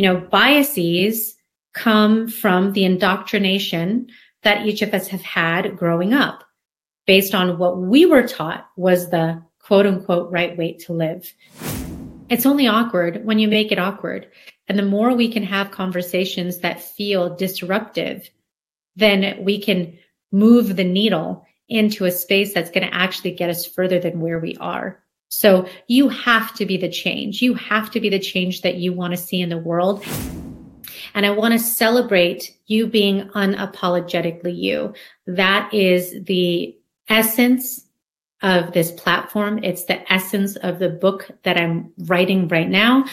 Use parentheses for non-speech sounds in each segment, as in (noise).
You know, biases come from the indoctrination that each of us have had growing up based on what we were taught was the quote unquote right way to live. It's only awkward when you make it awkward. And the more we can have conversations that feel disruptive, then we can move the needle into a space that's going to actually get us further than where we are. So you have to be the change. You have to be the change that you want to see in the world. And I want to celebrate you being unapologetically you. That is the essence of this platform. It's the essence of the book that I'm writing right now.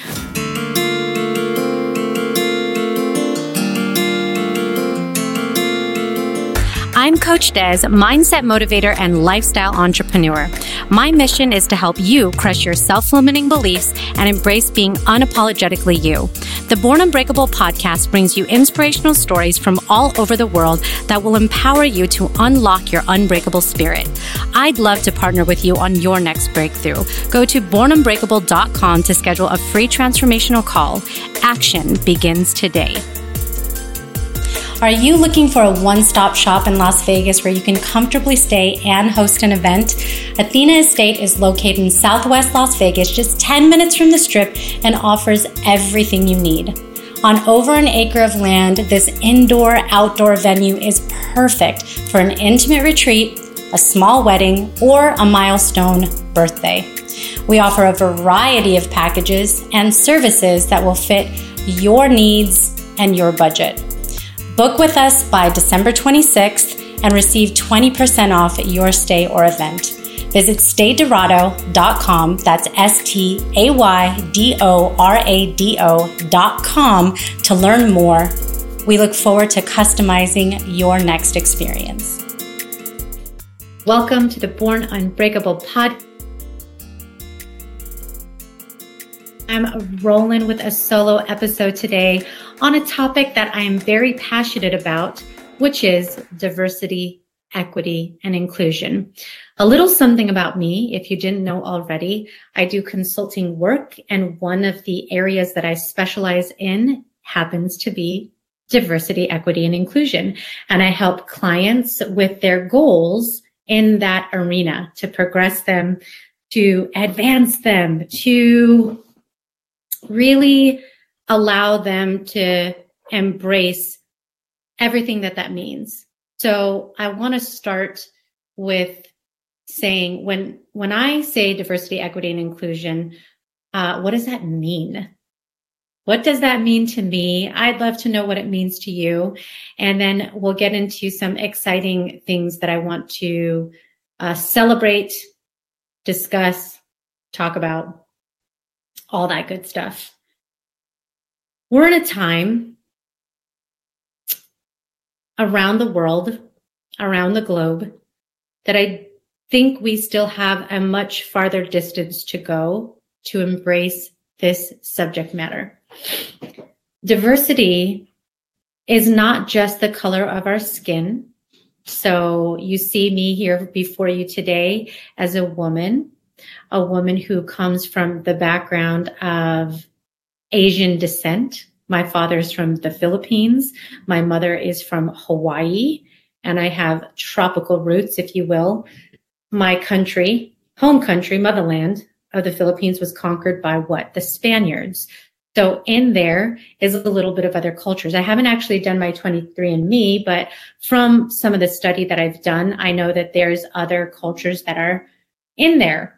I'm Coach Des, mindset motivator and lifestyle entrepreneur. My mission is to help you crush your self limiting beliefs and embrace being unapologetically you. The Born Unbreakable podcast brings you inspirational stories from all over the world that will empower you to unlock your unbreakable spirit. I'd love to partner with you on your next breakthrough. Go to bornunbreakable.com to schedule a free transformational call. Action begins today. Are you looking for a one stop shop in Las Vegas where you can comfortably stay and host an event? Athena Estate is located in southwest Las Vegas, just 10 minutes from the strip, and offers everything you need. On over an acre of land, this indoor outdoor venue is perfect for an intimate retreat, a small wedding, or a milestone birthday. We offer a variety of packages and services that will fit your needs and your budget. Book with us by December 26th and receive 20% off your stay or event. Visit staydorado.com. That's S T A Y D O R A D O.com to learn more. We look forward to customizing your next experience. Welcome to the Born Unbreakable podcast. I'm rolling with a solo episode today on a topic that I am very passionate about, which is diversity, equity, and inclusion. A little something about me, if you didn't know already, I do consulting work, and one of the areas that I specialize in happens to be diversity, equity, and inclusion. And I help clients with their goals in that arena to progress them, to advance them, to really allow them to embrace everything that that means. So I want to start with saying when when I say diversity, equity, and inclusion, uh, what does that mean? What does that mean to me? I'd love to know what it means to you, and then we'll get into some exciting things that I want to uh, celebrate, discuss, talk about, all that good stuff. We're in a time around the world, around the globe, that I think we still have a much farther distance to go to embrace this subject matter. Diversity is not just the color of our skin. So you see me here before you today as a woman, a woman who comes from the background of Asian descent. My father's from the Philippines. My mother is from Hawaii and I have tropical roots, if you will. My country, home country, motherland of the Philippines was conquered by what? The Spaniards. So in there is a little bit of other cultures. I haven't actually done my 23andMe, but from some of the study that I've done, I know that there's other cultures that are in there.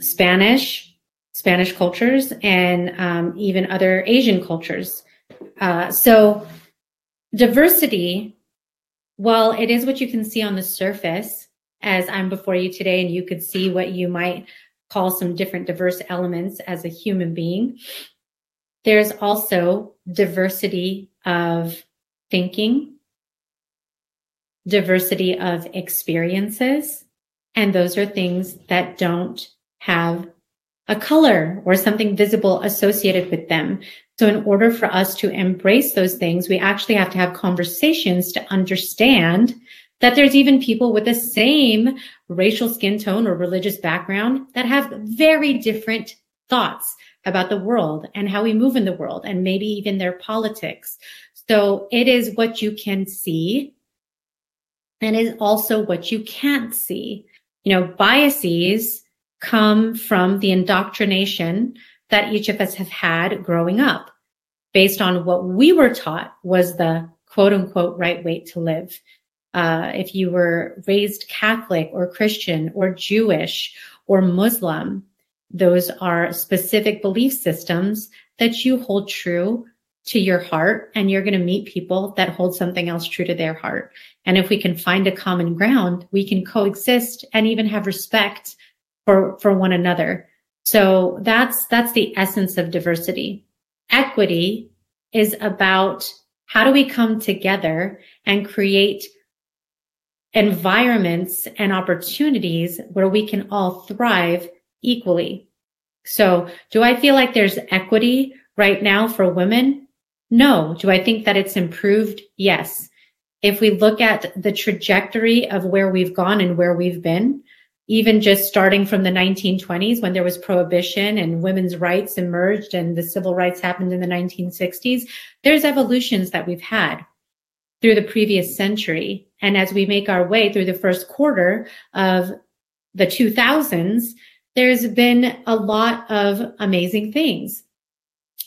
Spanish, Spanish cultures and um, even other Asian cultures. Uh, so diversity, while it is what you can see on the surface, as I'm before you today, and you could see what you might call some different diverse elements as a human being, there's also diversity of thinking, diversity of experiences, and those are things that don't have a color or something visible associated with them. So in order for us to embrace those things, we actually have to have conversations to understand that there's even people with the same racial skin tone or religious background that have very different thoughts, about the world and how we move in the world and maybe even their politics. So it is what you can see and is also what you can't see. You know, biases come from the indoctrination that each of us have had growing up based on what we were taught was the quote unquote right way to live. Uh, if you were raised Catholic or Christian or Jewish or Muslim, those are specific belief systems that you hold true to your heart and you're going to meet people that hold something else true to their heart. And if we can find a common ground, we can coexist and even have respect for, for one another. So that's, that's the essence of diversity. Equity is about how do we come together and create environments and opportunities where we can all thrive equally. So do I feel like there's equity right now for women? No. Do I think that it's improved? Yes. If we look at the trajectory of where we've gone and where we've been, even just starting from the 1920s when there was prohibition and women's rights emerged and the civil rights happened in the 1960s, there's evolutions that we've had through the previous century. And as we make our way through the first quarter of the 2000s, there's been a lot of amazing things.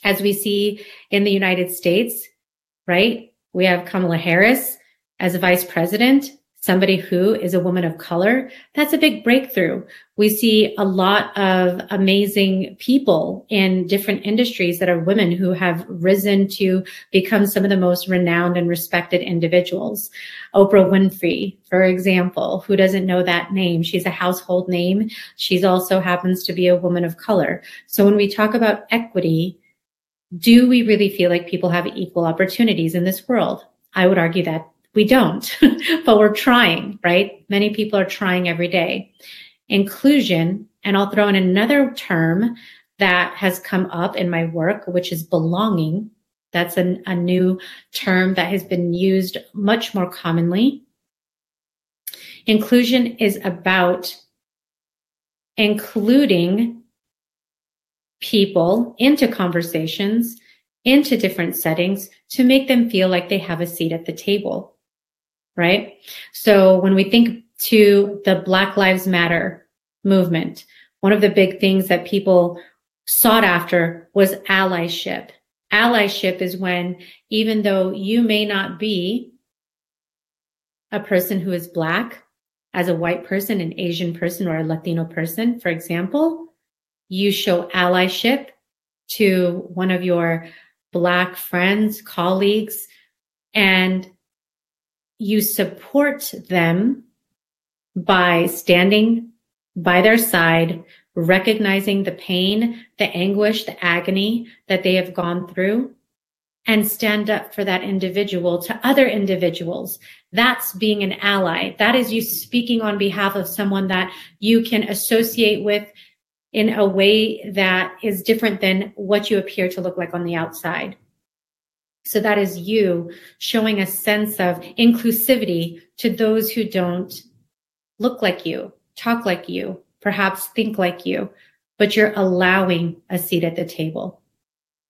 As we see in the United States, right? We have Kamala Harris as a vice president somebody who is a woman of color, that's a big breakthrough. We see a lot of amazing people in different industries that are women who have risen to become some of the most renowned and respected individuals. Oprah Winfrey, for example, who doesn't know that name? She's a household name. She's also happens to be a woman of color. So when we talk about equity, do we really feel like people have equal opportunities in this world? I would argue that we don't, (laughs) but we're trying, right? Many people are trying every day. Inclusion, and I'll throw in another term that has come up in my work, which is belonging. That's an, a new term that has been used much more commonly. Inclusion is about including people into conversations, into different settings to make them feel like they have a seat at the table right? So when we think to the Black Lives Matter movement, one of the big things that people sought after was allyship. Allyship is when even though you may not be a person who is black as a white person, an Asian person or a Latino person, for example, you show allyship to one of your black friends, colleagues, and you support them by standing by their side, recognizing the pain, the anguish, the agony that they have gone through and stand up for that individual to other individuals. That's being an ally. That is you speaking on behalf of someone that you can associate with in a way that is different than what you appear to look like on the outside. So that is you showing a sense of inclusivity to those who don't look like you, talk like you, perhaps think like you, but you're allowing a seat at the table.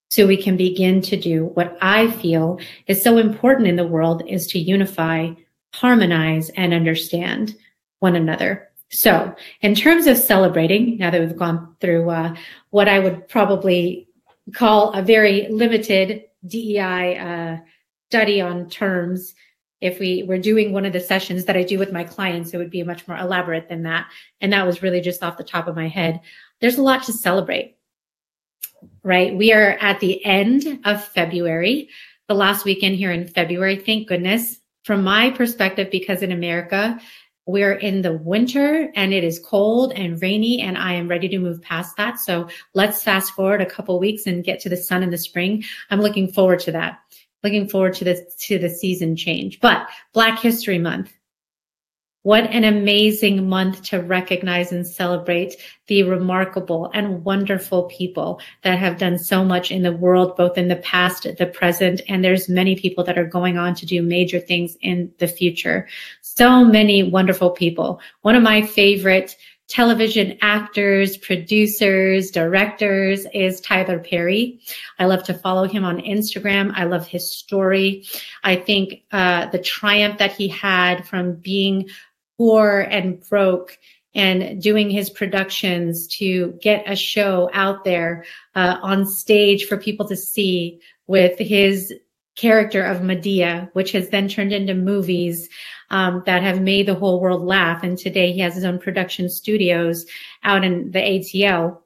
So we can begin to do what I feel is so important in the world is to unify, harmonize, and understand one another. So in terms of celebrating, now that we've gone through uh, what I would probably call a very limited DEI uh, study on terms. If we were doing one of the sessions that I do with my clients, it would be much more elaborate than that. And that was really just off the top of my head. There's a lot to celebrate, right? We are at the end of February, the last weekend here in February. Thank goodness. From my perspective, because in America, we're in the winter and it is cold and rainy and I am ready to move past that. So let's fast forward a couple weeks and get to the sun in the spring. I'm looking forward to that. Looking forward to this, to the season change, but Black History Month. What an amazing month to recognize and celebrate the remarkable and wonderful people that have done so much in the world, both in the past, the present, and there's many people that are going on to do major things in the future. So many wonderful people. One of my favorite television actors, producers, directors is Tyler Perry. I love to follow him on Instagram. I love his story. I think uh, the triumph that he had from being poor and broke and doing his productions to get a show out there uh, on stage for people to see with his character of Madea, which has then turned into movies um, that have made the whole world laugh. And today he has his own production studios out in the ATL.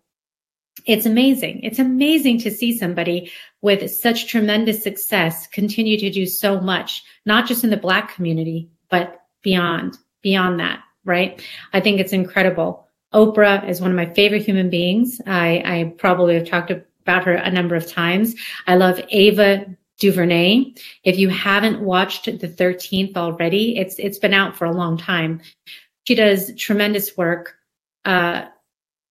It's amazing. It's amazing to see somebody with such tremendous success continue to do so much, not just in the Black community, but beyond, beyond that, right? I think it's incredible. Oprah is one of my favorite human beings. I, I probably have talked about her a number of times. I love Ava DuVernay. If you haven't watched The 13th already, it's it's been out for a long time. She does tremendous work. Uh,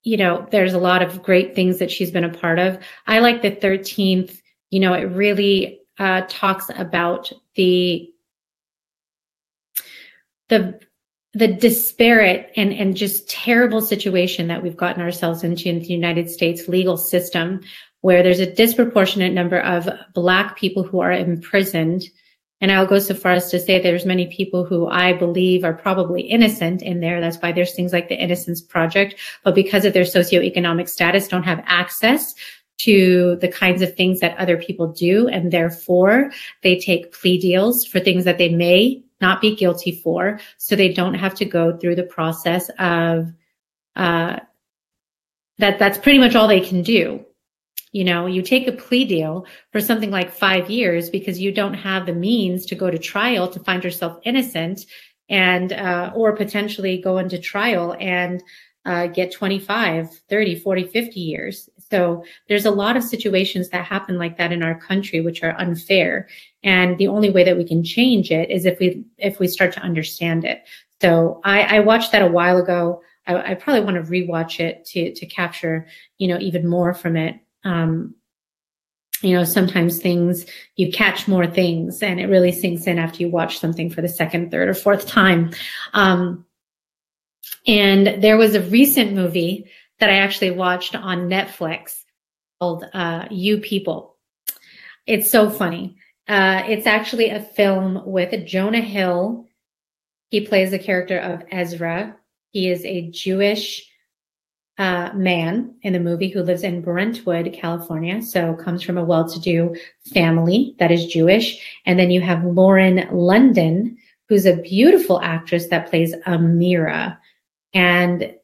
you know, there's a lot of great things that she's been a part of. I like The 13th. You know, it really uh, talks about the the the disparate and, and just terrible situation that we've gotten ourselves into in the United States legal system where there's a disproportionate number of Black people who are imprisoned. And I'll go so far as to say there's many people who I believe are probably innocent in there. That's why there's things like the Innocence Project, but because of their socioeconomic status, don't have access to the kinds of things that other people do. And therefore they take plea deals for things that they may not be guilty for. So they don't have to go through the process of, uh, that that's pretty much all they can do you know, you take a plea deal for something like five years because you don't have the means to go to trial to find yourself innocent and, uh, or potentially go into trial and, uh, get 25, 30, 40, 50 years. So there's a lot of situations that happen like that in our country, which are unfair. And the only way that we can change it is if we, if we start to understand it. So I, I watched that a while ago. I, I probably want to rewatch it to, to capture, you know, even more from it um, you know, sometimes things, you catch more things and it really sinks in after you watch something for the second, third, or fourth time. Um, and there was a recent movie that I actually watched on Netflix called uh, You People. It's so funny. Uh, it's actually a film with Jonah Hill. He plays the character of Ezra. He is a Jewish uh, man in the movie who lives in Brentwood, California. So comes from a well-to-do family that is Jewish. And then you have Lauren London, who's a beautiful actress that plays Amira. And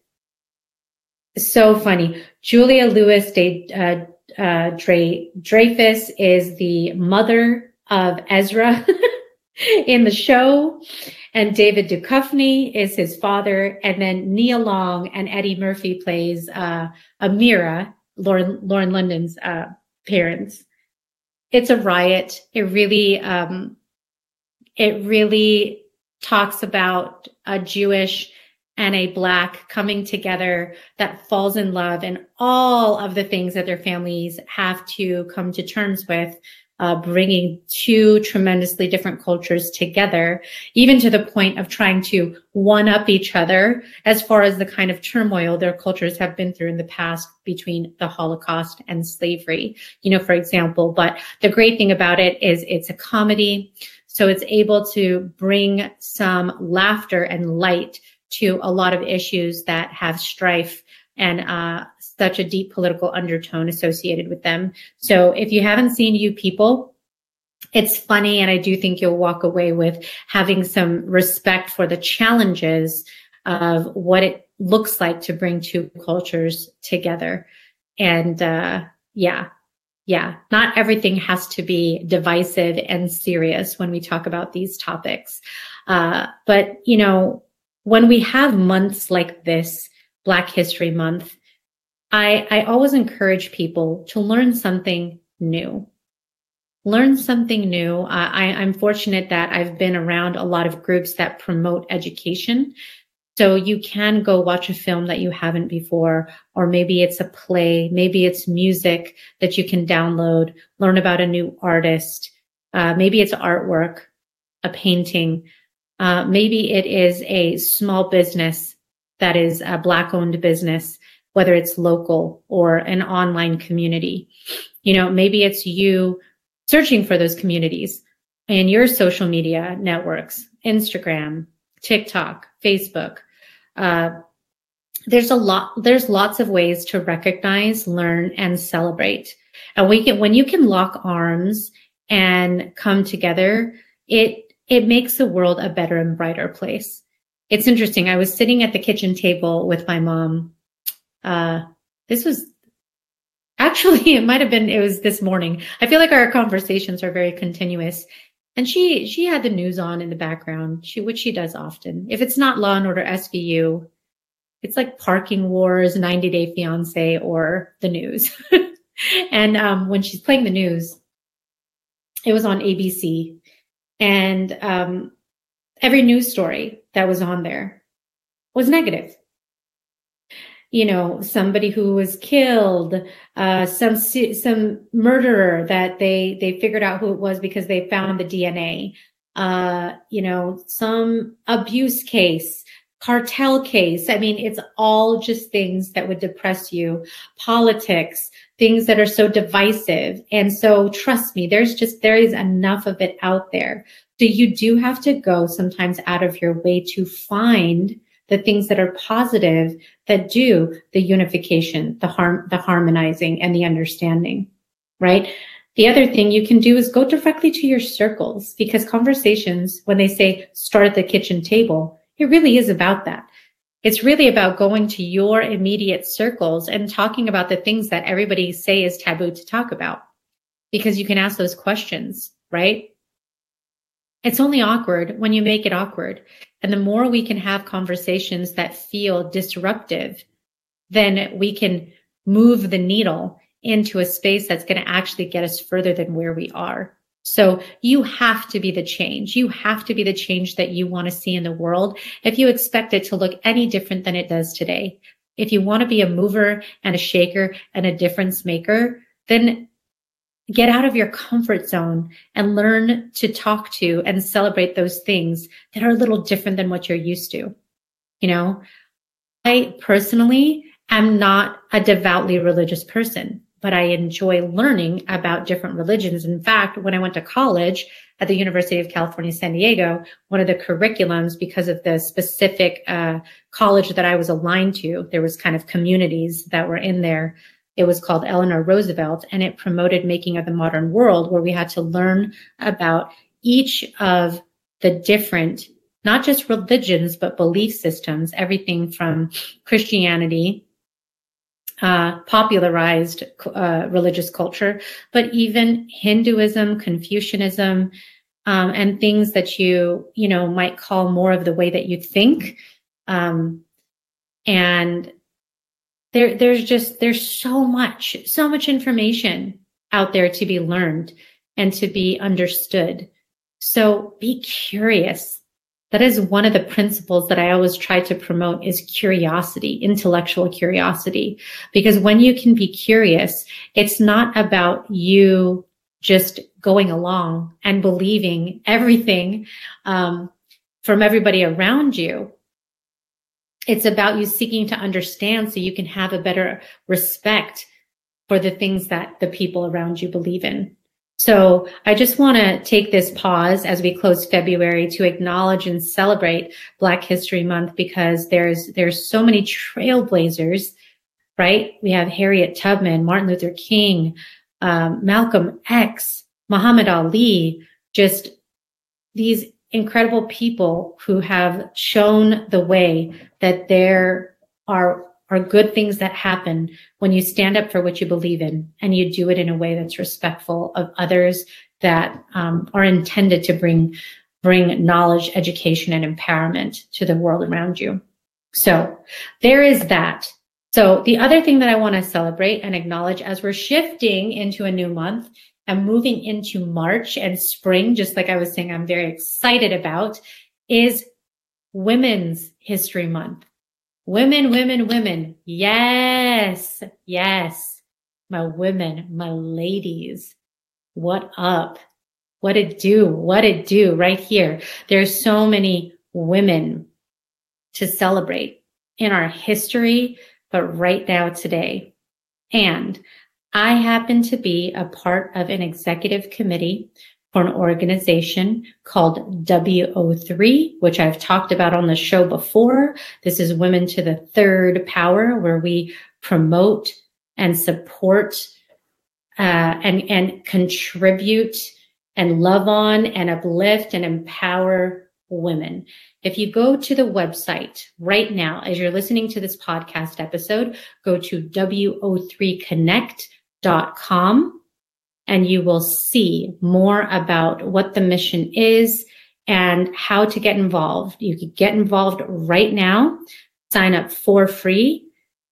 so funny. Julia Louis de, uh, uh, Dre, Dreyfus is the mother of Ezra (laughs) in the show and David Duchovny is his father, and then Nia Long and Eddie Murphy plays uh, Amira, Lauren Lauren London's uh, parents. It's a riot. It really, um, it really talks about a Jewish and a black coming together that falls in love and all of the things that their families have to come to terms with uh, bringing two tremendously different cultures together, even to the point of trying to one up each other as far as the kind of turmoil their cultures have been through in the past between the Holocaust and slavery, you know, for example. But the great thing about it is it's a comedy. So it's able to bring some laughter and light to a lot of issues that have strife and uh, such a deep political undertone associated with them. So if you haven't seen You People, it's funny. And I do think you'll walk away with having some respect for the challenges of what it looks like to bring two cultures together. And, uh, yeah, yeah, not everything has to be divisive and serious when we talk about these topics. Uh, but, you know, when we have months like this, Black History Month, I, I always encourage people to learn something new. Learn something new. I, I'm fortunate that I've been around a lot of groups that promote education. So you can go watch a film that you haven't before, or maybe it's a play, maybe it's music that you can download, learn about a new artist. Uh, maybe it's artwork, a painting. Uh, maybe it is a small business that is a Black owned business, whether it's local or an online community. You know, maybe it's you searching for those communities in your social media networks, Instagram, TikTok, Facebook. Uh, there's a lot, there's lots of ways to recognize, learn, and celebrate. And we can, when you can lock arms and come together, it, it makes the world a better and brighter place. It's interesting. I was sitting at the kitchen table with my mom. Uh, this was actually, (laughs) it might have been, it was this morning. I feel like our conversations are very continuous. And she, she had the news on in the background, she, which she does often. If it's not Law and Order SVU, it's like Parking Wars, 90 Day Fiance, or the news. (laughs) and um, when she's playing the news, it was on ABC. And um, every news story that was on there was negative. You know, somebody who was killed, uh, some some murderer that they they figured out who it was because they found the DNA. Uh, you know, some abuse case, cartel case. I mean, it's all just things that would depress you. Politics, things that are so divisive. And so trust me, there's just, there is enough of it out there. So you do have to go sometimes out of your way to find the things that are positive that do the unification, the harm, the harmonizing and the understanding, right? The other thing you can do is go directly to your circles because conversations, when they say start at the kitchen table, it really is about that. It's really about going to your immediate circles and talking about the things that everybody say is taboo to talk about because you can ask those questions, right? It's only awkward when you make it awkward. And the more we can have conversations that feel disruptive, then we can move the needle into a space that's going to actually get us further than where we are. So you have to be the change. You have to be the change that you want to see in the world. If you expect it to look any different than it does today, if you want to be a mover and a shaker and a difference maker, then get out of your comfort zone and learn to talk to and celebrate those things that are a little different than what you're used to. You know, I personally am not a devoutly religious person, but I enjoy learning about different religions. In fact, when I went to college at the University of California, San Diego, one of the curriculums, because of the specific uh, college that I was aligned to, there was kind of communities that were in there it was called Eleanor Roosevelt and it promoted making of the modern world where we had to learn about each of the different, not just religions, but belief systems, everything from Christianity, uh, popularized uh, religious culture, but even Hinduism, Confucianism, um, and things that you, you know, might call more of the way that you think. Um, and there there's just there's so much so much information out there to be learned and to be understood so be curious that is one of the principles that i always try to promote is curiosity intellectual curiosity because when you can be curious it's not about you just going along and believing everything um, from everybody around you it's about you seeking to understand so you can have a better respect for the things that the people around you believe in. So I just want to take this pause as we close February to acknowledge and celebrate Black History Month because there's, there's so many trailblazers, right? We have Harriet Tubman, Martin Luther King, um, Malcolm X, Muhammad Ali, just these incredible people who have shown the way that there are are good things that happen when you stand up for what you believe in and you do it in a way that's respectful of others that um, are intended to bring bring knowledge education and empowerment to the world around you so there is that so the other thing that i want to celebrate and acknowledge as we're shifting into a new month and moving into March and spring, just like I was saying, I'm very excited about is Women's History Month. Women, women, women. Yes, yes. My women, my ladies. What up? What it do? What it do right here. There's so many women to celebrate. in our history, but right now, today. And I happen to be a part of an executive committee for an organization called WO3, which I've talked about on the show before. This is Women to the Third Power, where we promote and support uh, and and contribute and love on and uplift and empower women. If you go to the website right now, as you're listening to this podcast episode, go to wo3connect.com and you will see more about what the mission is and how to get involved. You can get involved right now, sign up for free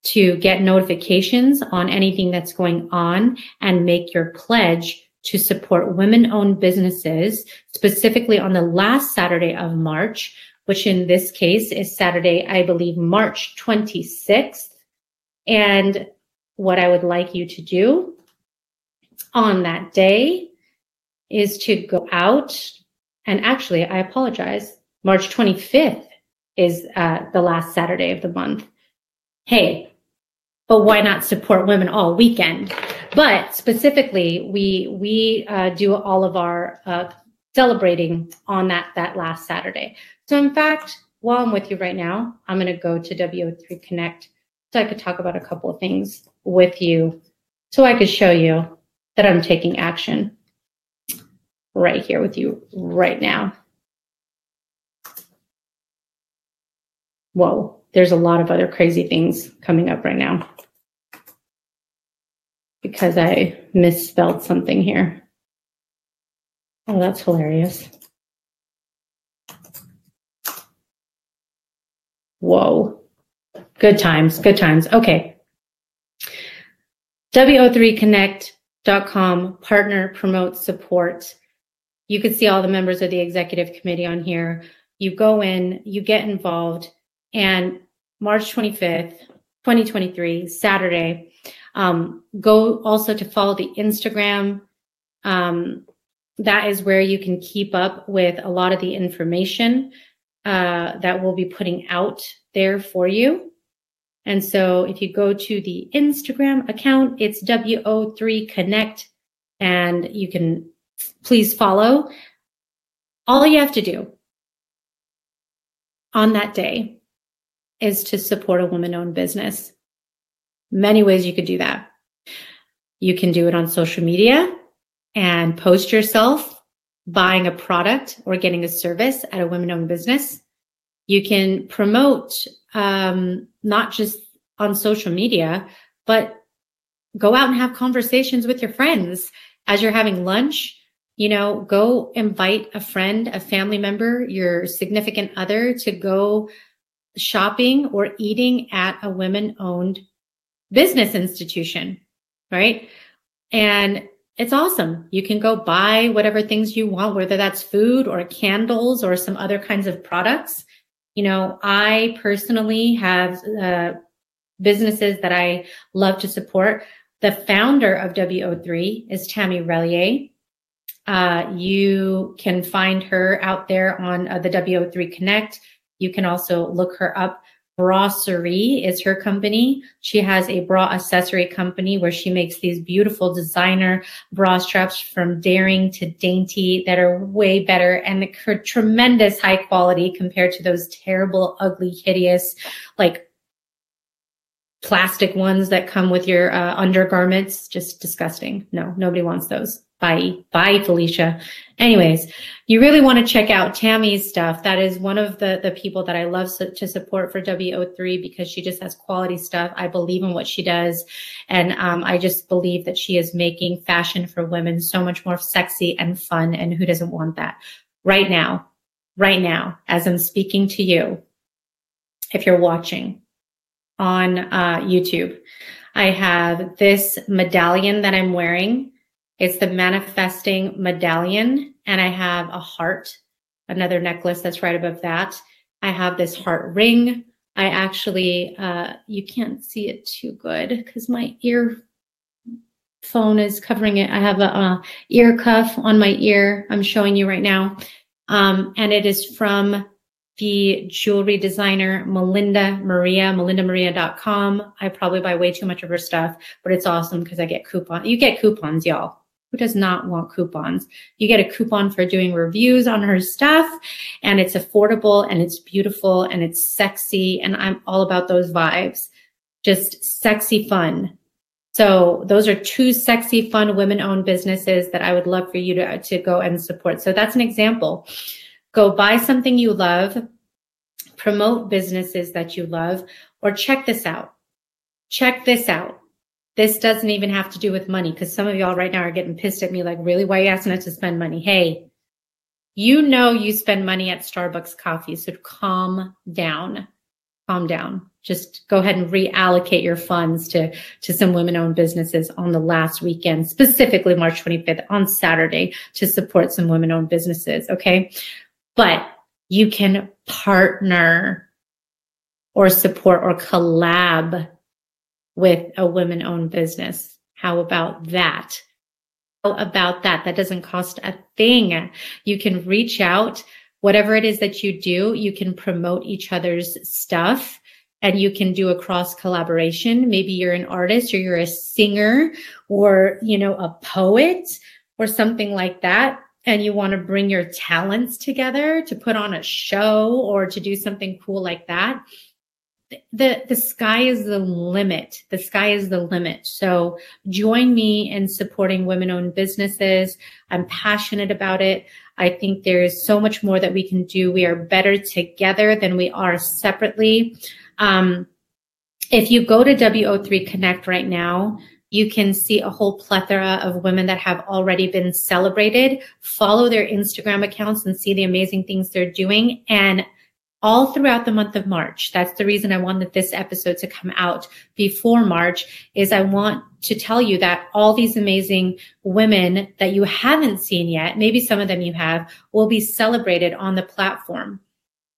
to get notifications on anything that's going on and make your pledge to support women owned businesses, specifically on the last Saturday of March, which in this case is Saturday, I believe, March 26th. And what I would like you to do on that day is to go out and actually, I apologize. March 25th is uh, the last Saturday of the month. Hey, but why not support women all weekend? But specifically, we we uh, do all of our uh, celebrating on that that last Saturday. So in fact, while I'm with you right now, I'm going to go to WO3 Connect so I could talk about a couple of things with you, so I could show you that I'm taking action right here with you right now. Whoa, there's a lot of other crazy things coming up right now because I misspelled something here. Oh, that's hilarious. Whoa. Good times, good times. Okay. WO3connect.com, partner, promote, support. You can see all the members of the executive committee on here. You go in, you get involved, and March 25th, 2023, Saturday, um, go also to follow the Instagram. Um, that is where you can keep up with a lot of the information uh, that we'll be putting out there for you. And so if you go to the Instagram account, it's WO3 Connect, and you can please follow. All you have to do on that day is to support a woman owned business. Many ways you could do that. You can do it on social media and post yourself buying a product or getting a service at a women owned business. You can promote um, not just on social media, but go out and have conversations with your friends as you're having lunch. You know, go invite a friend, a family member, your significant other to go shopping or eating at a women owned business institution, right? And it's awesome. You can go buy whatever things you want, whether that's food or candles or some other kinds of products. You know, I personally have uh, businesses that I love to support. The founder of WO3 is Tammy Relier. Uh, you can find her out there on uh, the WO3 Connect. You can also look her up Brasserie is her company. She has a bra accessory company where she makes these beautiful designer bra straps from daring to dainty that are way better and tremendous high quality compared to those terrible, ugly, hideous, like plastic ones that come with your uh, undergarments. Just disgusting. No, nobody wants those. Bye. Bye, Felicia. Anyways, you really want to check out Tammy's stuff. That is one of the, the people that I love to support for WO3 because she just has quality stuff. I believe in what she does. And um, I just believe that she is making fashion for women so much more sexy and fun. And who doesn't want that? Right now, right now, as I'm speaking to you, if you're watching on uh, YouTube, I have this medallion that I'm wearing it's the manifesting medallion, and I have a heart, another necklace that's right above that. I have this heart ring. I actually, uh, you can't see it too good because my ear phone is covering it. I have a, a, ear cuff on my ear. I'm showing you right now. Um, and it is from the jewelry designer Melinda Maria, melindamaria.com. I probably buy way too much of her stuff, but it's awesome because I get coupons. You get coupons, y'all. Does not want coupons? You get a coupon for doing reviews on her stuff and it's affordable and it's beautiful and it's sexy. And I'm all about those vibes. Just sexy fun. So those are two sexy, fun women owned businesses that I would love for you to, to go and support. So that's an example. Go buy something you love, promote businesses that you love, or check this out. Check this out. This doesn't even have to do with money because some of y'all right now are getting pissed at me like, really? Why are you asking us to spend money? Hey, you know you spend money at Starbucks coffee, so calm down. Calm down. Just go ahead and reallocate your funds to, to some women owned businesses on the last weekend, specifically March 25th on Saturday to support some women owned businesses. Okay but you can partner or support or collab with a women owned business. How about that? How about that? That doesn't cost a thing. You can reach out, whatever it is that you do, you can promote each other's stuff and you can do a cross collaboration. Maybe you're an artist or you're a singer or, you know, a poet or something like that and you want to bring your talents together to put on a show or to do something cool like that, the the sky is the limit. The sky is the limit. So join me in supporting women-owned businesses. I'm passionate about it. I think there is so much more that we can do. We are better together than we are separately. Um, if you go to WO3 Connect right now, you can see a whole plethora of women that have already been celebrated. Follow their Instagram accounts and see the amazing things they're doing. And all throughout the month of March, that's the reason I wanted this episode to come out before March is I want to tell you that all these amazing women that you haven't seen yet, maybe some of them you have, will be celebrated on the platform.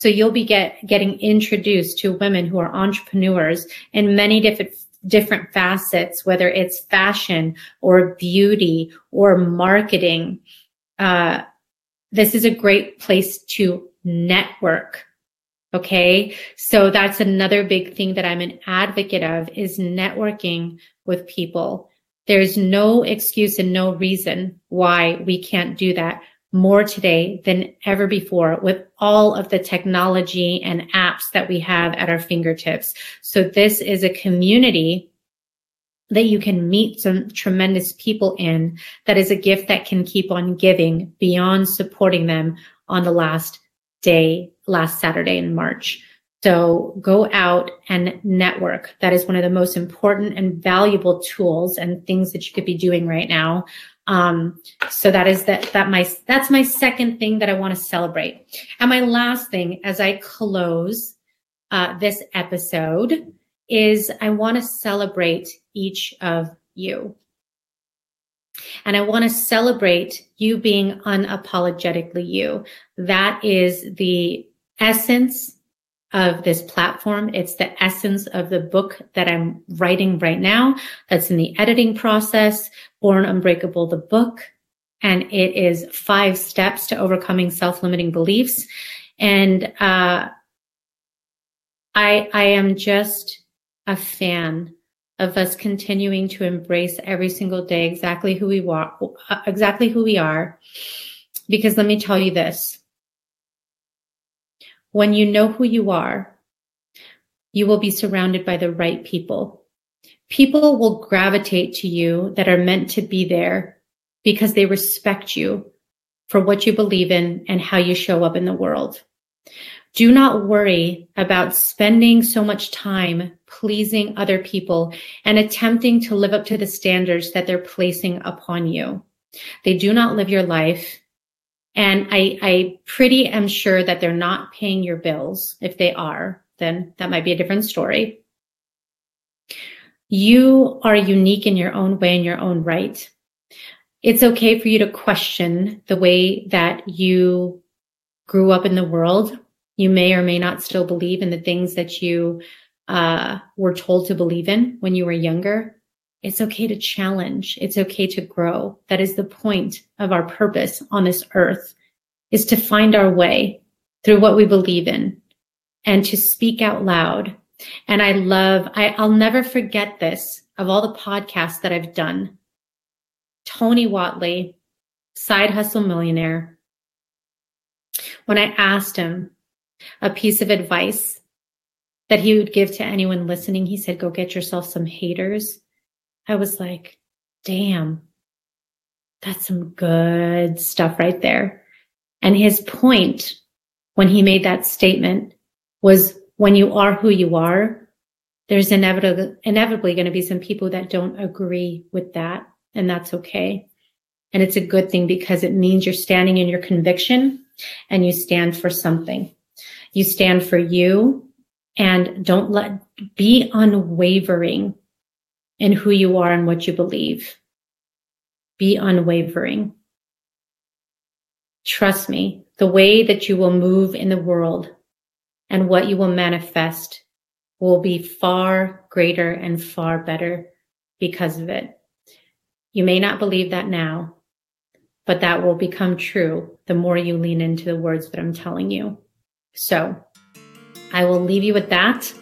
So you'll be get, getting introduced to women who are entrepreneurs in many different different facets, whether it's fashion or beauty or marketing. Uh, this is a great place to network. Okay. So that's another big thing that I'm an advocate of is networking with people. There's no excuse and no reason why we can't do that more today than ever before with all of the technology and apps that we have at our fingertips. So this is a community that you can meet some tremendous people in that is a gift that can keep on giving beyond supporting them on the last day, last Saturday in March. So go out and network. That is one of the most important and valuable tools and things that you could be doing right now um, so that is that, that my, that's my second thing that I want to celebrate. And my last thing as I close, uh, this episode is I want to celebrate each of you. And I want to celebrate you being unapologetically you. That is the essence of this platform. It's the essence of the book that I'm writing right now. That's in the editing process, Born Unbreakable, the book. And it is five steps to overcoming self-limiting beliefs. And, uh, I, I am just a fan of us continuing to embrace every single day exactly who we are, exactly who we are. Because let me tell you this, when you know who you are, you will be surrounded by the right people. People will gravitate to you that are meant to be there because they respect you for what you believe in and how you show up in the world. Do not worry about spending so much time pleasing other people and attempting to live up to the standards that they're placing upon you. They do not live your life. And I, I pretty am sure that they're not paying your bills. If they are, then that might be a different story. You are unique in your own way, in your own right. It's okay for you to question the way that you grew up in the world. You may or may not still believe in the things that you uh, were told to believe in when you were younger. It's okay to challenge. It's okay to grow. That is the point of our purpose on this earth is to find our way. through what we believe in and to speak out loud. And I love, I, I'll never forget this of all the podcasts that I've done. Tony Whatley, side hustle millionaire. When I asked him a piece of advice that he would give to anyone listening, he said, go get yourself some haters. I was like, damn, that's some good stuff right there. And his point when he made that statement was when you are who you are, there's inevitably, inevitably going to be some people that don't agree with that. And that's okay. And it's a good thing because it means you're standing in your conviction and you stand for something. You stand for you and don't let, be unwavering in who you are and what you believe. Be unwavering. Trust me, the way that you will move in the world and what you will manifest will be far greater and far better because of it. You may not believe that now, but that will become true the more you lean into the words that I'm telling you. So I will leave you with that.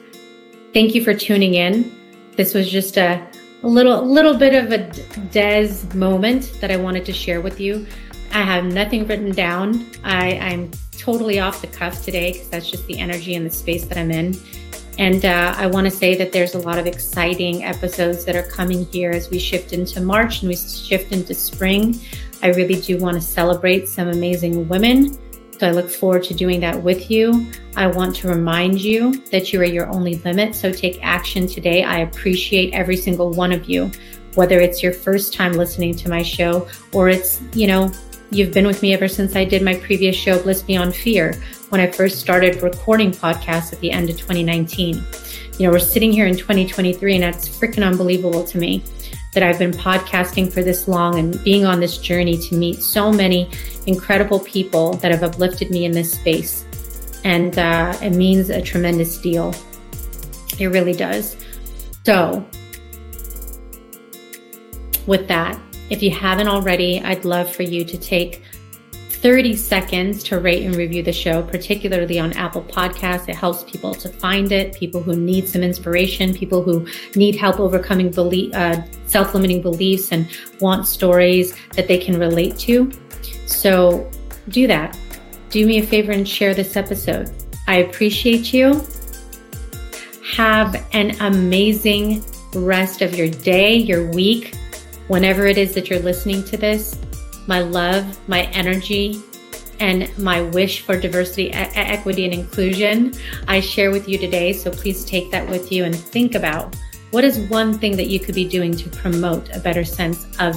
Thank you for tuning in. This was just a, a little, little bit of a Des moment that I wanted to share with you. I have nothing written down. I, I'm totally off the cuff today because that's just the energy and the space that I'm in. And uh, I want to say that there's a lot of exciting episodes that are coming here as we shift into March and we shift into spring. I really do want to celebrate some amazing women. So I look forward to doing that with you. I want to remind you that you are your only limit. So take action today. I appreciate every single one of you, whether it's your first time listening to my show or it's, you know, You've been with me ever since I did my previous show, Bliss Beyond Fear, when I first started recording podcasts at the end of 2019. You know, we're sitting here in 2023, and that's freaking unbelievable to me that I've been podcasting for this long and being on this journey to meet so many incredible people that have uplifted me in this space. And uh, it means a tremendous deal. It really does. So, with that, if you haven't already, I'd love for you to take 30 seconds to rate and review the show, particularly on Apple Podcasts. It helps people to find it, people who need some inspiration, people who need help overcoming uh, self-limiting beliefs and want stories that they can relate to. So do that. Do me a favor and share this episode. I appreciate you. Have an amazing rest of your day, your week whenever it is that you're listening to this, my love, my energy, and my wish for diversity, e- equity, and inclusion I share with you today. So please take that with you and think about what is one thing that you could be doing to promote a better sense of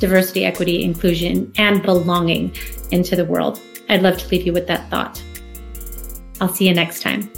diversity, equity, inclusion, and belonging into the world. I'd love to leave you with that thought. I'll see you next time.